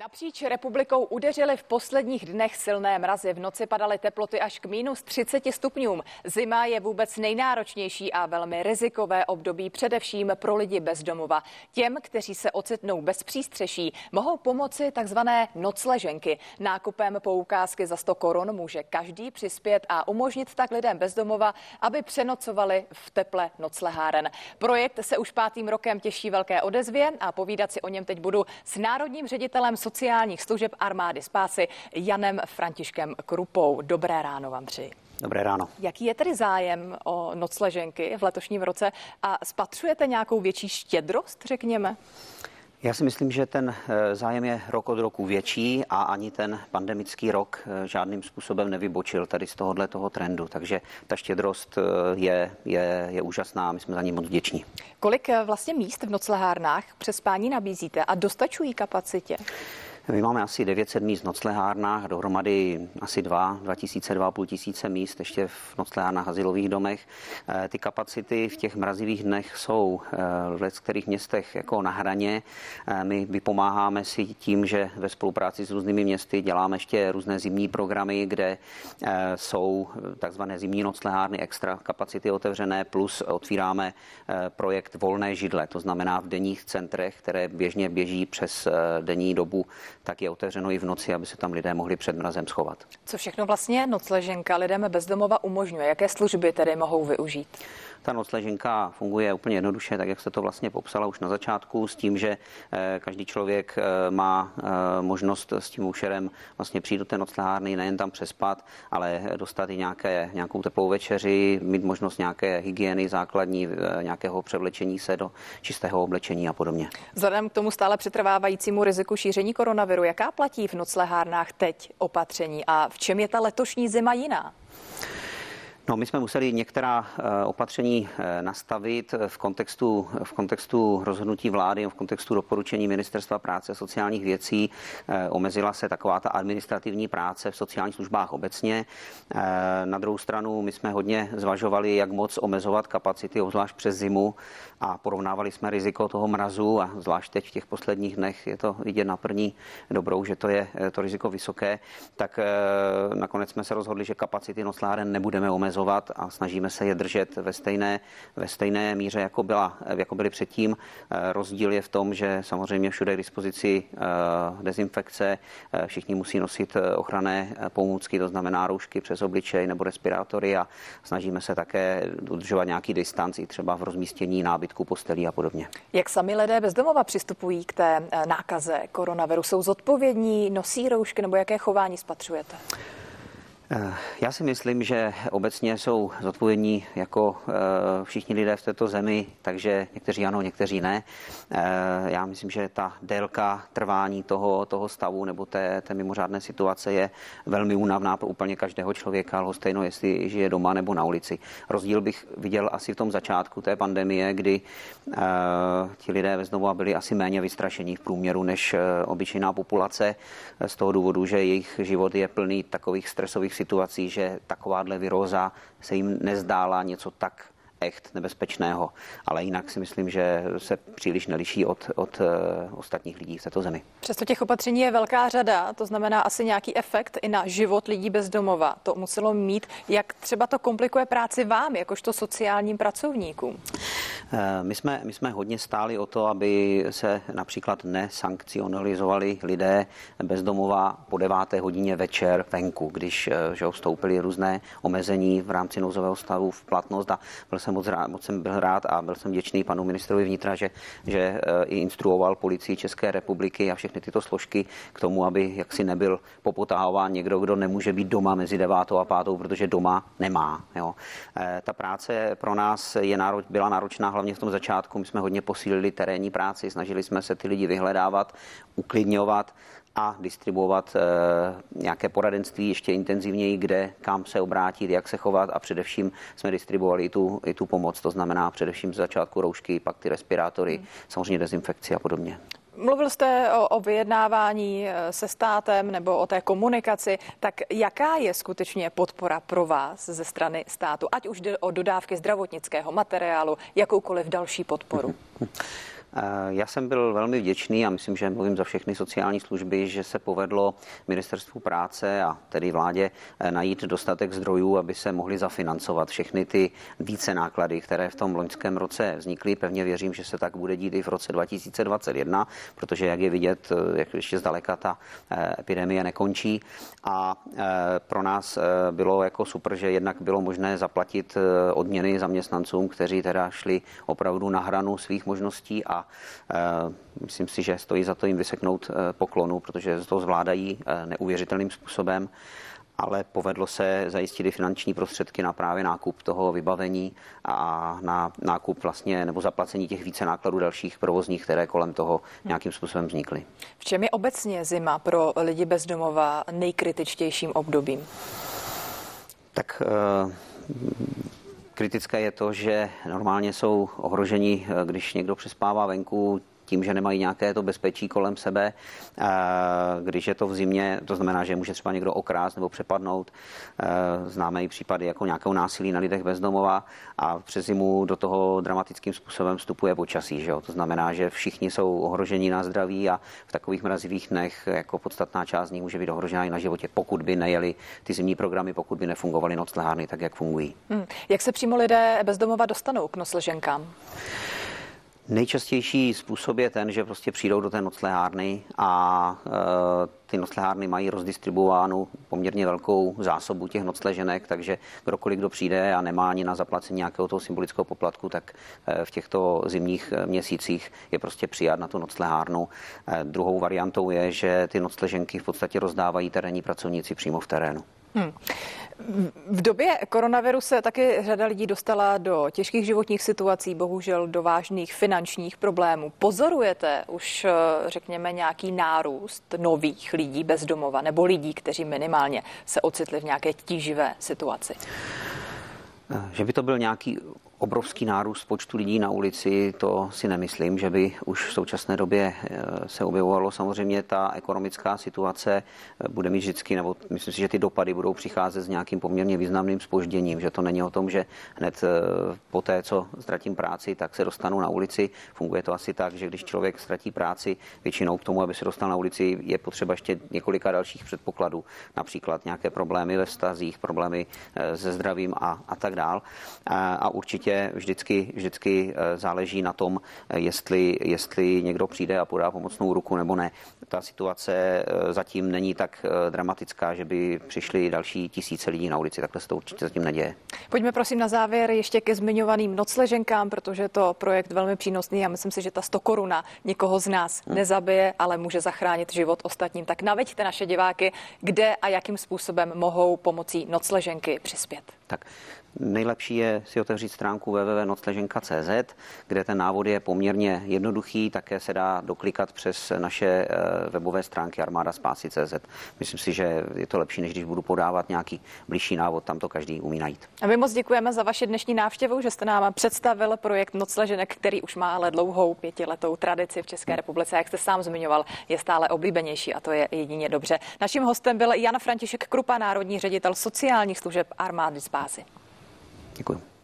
Napříč republikou udeřily v posledních dnech silné mrazy. V noci padaly teploty až k minus 30 stupňům. Zima je vůbec nejnáročnější a velmi rizikové období především pro lidi bez domova. Těm, kteří se ocitnou bez přístřeší, mohou pomoci takzvané nocleženky. Nákupem poukázky za 100 korun může každý přispět a umožnit tak lidem bez domova, aby přenocovali v teple nocleháren. Projekt se už pátým rokem těší velké odezvě a povídat si o něm teď budu s národním ředitelem sociálních služeb armády spásy Janem Františkem Krupou. Dobré ráno vám přeji. Dobré ráno. Jaký je tedy zájem o nocleženky v letošním roce a spatřujete nějakou větší štědrost, řekněme? Já si myslím, že ten eh, zájem je rok od roku větší a ani ten pandemický rok eh, žádným způsobem nevybočil tady z tohohle toho trendu. Takže ta štědrost eh, je, je, je úžasná a my jsme za ní moc vděční. Kolik vlastně míst v noclehárnách přes spání nabízíte a dostačují kapacitě? My máme asi 900 míst v noclehárnách, dohromady asi 2, 2000, 2,5 tisíce míst ještě v noclehárnách azylových domech. Eh, ty kapacity v těch mrazivých dnech jsou eh, v kterých městech jako na hraně. Eh, my vypomáháme si tím, že ve spolupráci s různými městy děláme ještě různé zimní programy, kde jsou takzvané zimní noclehárny, extra kapacity otevřené, plus otvíráme projekt volné židle, to znamená v denních centrech, které běžně běží přes denní dobu tak je otevřeno i v noci, aby se tam lidé mohli před mrazem schovat. Co všechno vlastně nocleženka lidem bezdomova umožňuje? Jaké služby tedy mohou využít? Ta nocleženka funguje úplně jednoduše, tak jak se to vlastně popsala už na začátku, s tím, že eh, každý člověk eh, má eh, možnost s tím ušerem vlastně přijít do té noclehárny, nejen tam přespat, ale dostat i nějaké, nějakou teplou večeři, mít možnost nějaké hygieny základní, nějakého převlečení se do čistého oblečení a podobně. Vzhledem k tomu stále přetrvávajícímu riziku šíření koronaviru, jaká platí v noclehárnách teď opatření a v čem je ta letošní zima jiná? No, my jsme museli některá eh, opatření eh, nastavit v kontextu, v kontextu rozhodnutí vlády, v kontextu doporučení Ministerstva práce a sociálních věcí. Eh, omezila se taková ta administrativní práce v sociálních službách obecně. Na druhou stranu my jsme hodně zvažovali, jak moc omezovat kapacity, obzvlášť přes zimu a porovnávali jsme riziko toho mrazu a zvlášť teď v těch posledních dnech je to vidět na první dobrou, že to je to riziko vysoké, tak nakonec jsme se rozhodli, že kapacity nocláren nebudeme omezovat omezovat a snažíme se je držet ve stejné, ve stejné míře, jako, byla, jako byly předtím. Eh, rozdíl je v tom, že samozřejmě všude k dispozici eh, dezinfekce, eh, všichni musí nosit ochranné pomůcky, to znamená roušky přes obličej nebo respirátory a snažíme se také dodržovat nějaký distanc i třeba v rozmístění nábytku, postelí a podobně. Jak sami lidé bezdomova přistupují k té nákaze koronaviru? Jsou zodpovědní, nosí roušky nebo jaké chování spatřujete? Eh, já si myslím, že obecně jsou zodpovědní jako eh, všichni lidé v této zemi, takže někteří ano, někteří ne. Eh, já myslím, že ta délka trvání toho, toho stavu nebo té, té mimořádné situace je velmi únavná pro úplně každého člověka, ale stejno, jestli žije doma nebo na ulici. Rozdíl bych viděl asi v tom začátku té pandemie, kdy ti lidé ve znovu byli asi méně vystrašení v průměru než obyčejná populace z toho důvodu, že jejich život je plný takových stresových situací, že takováhle viróza se jim nezdála něco tak echt nebezpečného, ale jinak si myslím, že se příliš neliší od, od uh, ostatních lidí v této zemi. Přesto těch opatření je velká řada, to znamená asi nějaký efekt i na život lidí bez domova. To muselo mít, jak třeba to komplikuje práci vám, jakožto sociálním pracovníkům. Eh, my jsme, my jsme hodně stáli o to, aby se například nesankcionalizovali lidé bezdomova po deváté hodině večer venku, když eh, že vstoupili různé omezení v rámci nouzového stavu v platnost a byl jsem moc, rád, moc jsem byl rád a byl jsem vděčný panu ministrovi vnitra, že, že eh, i instruoval policii České republiky a všechny tyto složky k tomu, aby jaksi nebyl popotahován někdo, kdo nemůže být doma mezi devátou a pátou, protože doma nemá. Jo. Ta práce pro nás je nároč, byla náročná hlavně v tom začátku. My jsme hodně posílili terénní práci, snažili jsme se ty lidi vyhledávat, uklidňovat a distribuovat e, nějaké poradenství ještě intenzivněji, kde, kam se obrátit, jak se chovat a především jsme distribuovali i tu, i tu pomoc, to znamená především z začátku roušky, pak ty respirátory, hmm. samozřejmě dezinfekci a podobně. Mluvil jste o, o vyjednávání eh, se státem nebo o té komunikaci, tak jaká je skutečně podpora pro vás ze strany státu, ať už jde o dodávky zdravotnického materiálu, jakoukoliv další podporu? Já jsem byl velmi vděčný a myslím, že mluvím za všechny sociální služby, že se povedlo ministerstvu práce a tedy vládě najít dostatek zdrojů, aby se mohly zafinancovat všechny ty více náklady, které v tom loňském roce vznikly. Pevně věřím, že se tak bude dít i v roce 2021, protože jak je vidět, jak ještě zdaleka ta epidemie nekončí. A pro nás bylo jako super, že jednak bylo možné zaplatit odměny zaměstnancům, kteří teda šli opravdu na hranu svých možností a myslím si, že stojí za to jim vyseknout poklonu, protože to zvládají neuvěřitelným způsobem ale povedlo se zajistit i finanční prostředky na právě nákup toho vybavení a na nákup vlastně nebo zaplacení těch více nákladů dalších provozních, které kolem toho nějakým způsobem vznikly. V čem je obecně zima pro lidi bezdomova nejkritičtějším obdobím? Tak kritické je to, že normálně jsou ohroženi, eh, když někdo přespává venku, tím, že nemají nějaké to bezpečí kolem sebe. Když je to v zimě, to znamená, že může třeba někdo okrást nebo přepadnout. Známe i případy jako nějakého násilí na lidech bezdomova a přes zimu do toho dramatickým způsobem vstupuje počasí. Že jo? To znamená, že všichni jsou ohroženi na zdraví a v takových mrazivých dnech jako podstatná část z nich může být ohrožena i na životě, pokud by nejeli ty zimní programy, pokud by nefungovaly noclehárny tak, jak fungují. Hmm. Jak se přímo lidé bezdomova dostanou k nocleženkám? Nejčastější způsob je ten, že prostě přijdou do té noclehárny a e, ty noclehárny mají rozdistribuovánu poměrně velkou zásobu těch nocleženek, takže kdokoliv, kdo přijde a nemá ani na zaplacení nějakého toho symbolického poplatku, tak e, v těchto zimních e, měsících je prostě přijat na tu noclehárnu. Druhou variantou je, že ty nocleženky v podstatě rozdávají terénní pracovníci přímo v terénu. Hmm. V době koronaviru se taky řada lidí dostala do těžkých životních situací, bohužel do vážných finančních problémů. Pozorujete už, eh, řekněme, nějaký nárůst nových lidí bez domova nebo lidí, kteří minimálně se ocitli v nějaké tíživé situaci? Že by to byl nějaký obrovský nárůst počtu lidí na ulici, to si nemyslím, že by už v současné době eh, se objevovalo. Samozřejmě ta ekonomická situace eh, bude mít vždycky, nebo myslím si, že ty dopady budou přicházet s nějakým poměrně významným spožděním, že to není o tom, že hned eh, po té, co ztratím práci, tak se dostanu na ulici. Funguje to asi tak, že když člověk ztratí práci, většinou k tomu, aby se dostal na ulici, je potřeba ještě několika dalších předpokladů, například nějaké problémy ve vztazích, problémy se zdravím a, a tak dál. A, a určitě určitě vždycky, vždycky eh, záleží na tom, eh, jestli, jestli někdo přijde a podá pomocnou ruku nebo ne. Ta situace eh, zatím není tak dramatická, že by přišli další tisíce lidí na ulici. Takhle se to určitě zatím neděje. Pojďme prosím na závěr ještě ke zmiňovaným nocleženkám, protože je to projekt velmi přínosný a myslím si, že ta 100 koruna nikoho z nás hmm. nezabije, ale může zachránit život ostatním. Tak naveďte naše diváky, kde a jakým způsobem mohou pomocí nocleženky přispět. Tak Nejlepší je si otevřít stránku www.nocleženka.cz, kde ten návod je poměrně jednoduchý, také se dá doklikat přes naše eh, webové stránky armádaspásy.cz. Myslím si, že je to lepší, než když budu podávat nějaký blížší návod, tam to každý umí najít. A my moc děkujeme za vaši dnešní návštěvu, že jste nám představil projekt Nocleženek, který už má ale dlouhou pětiletou tradici v České republice. Jak jste sám zmiňoval, je stále oblíbenější a to je jedině dobře. Naším hostem byl Jan František Krupa, národní ředitel sociálních služeb armády spásy. Děkuji.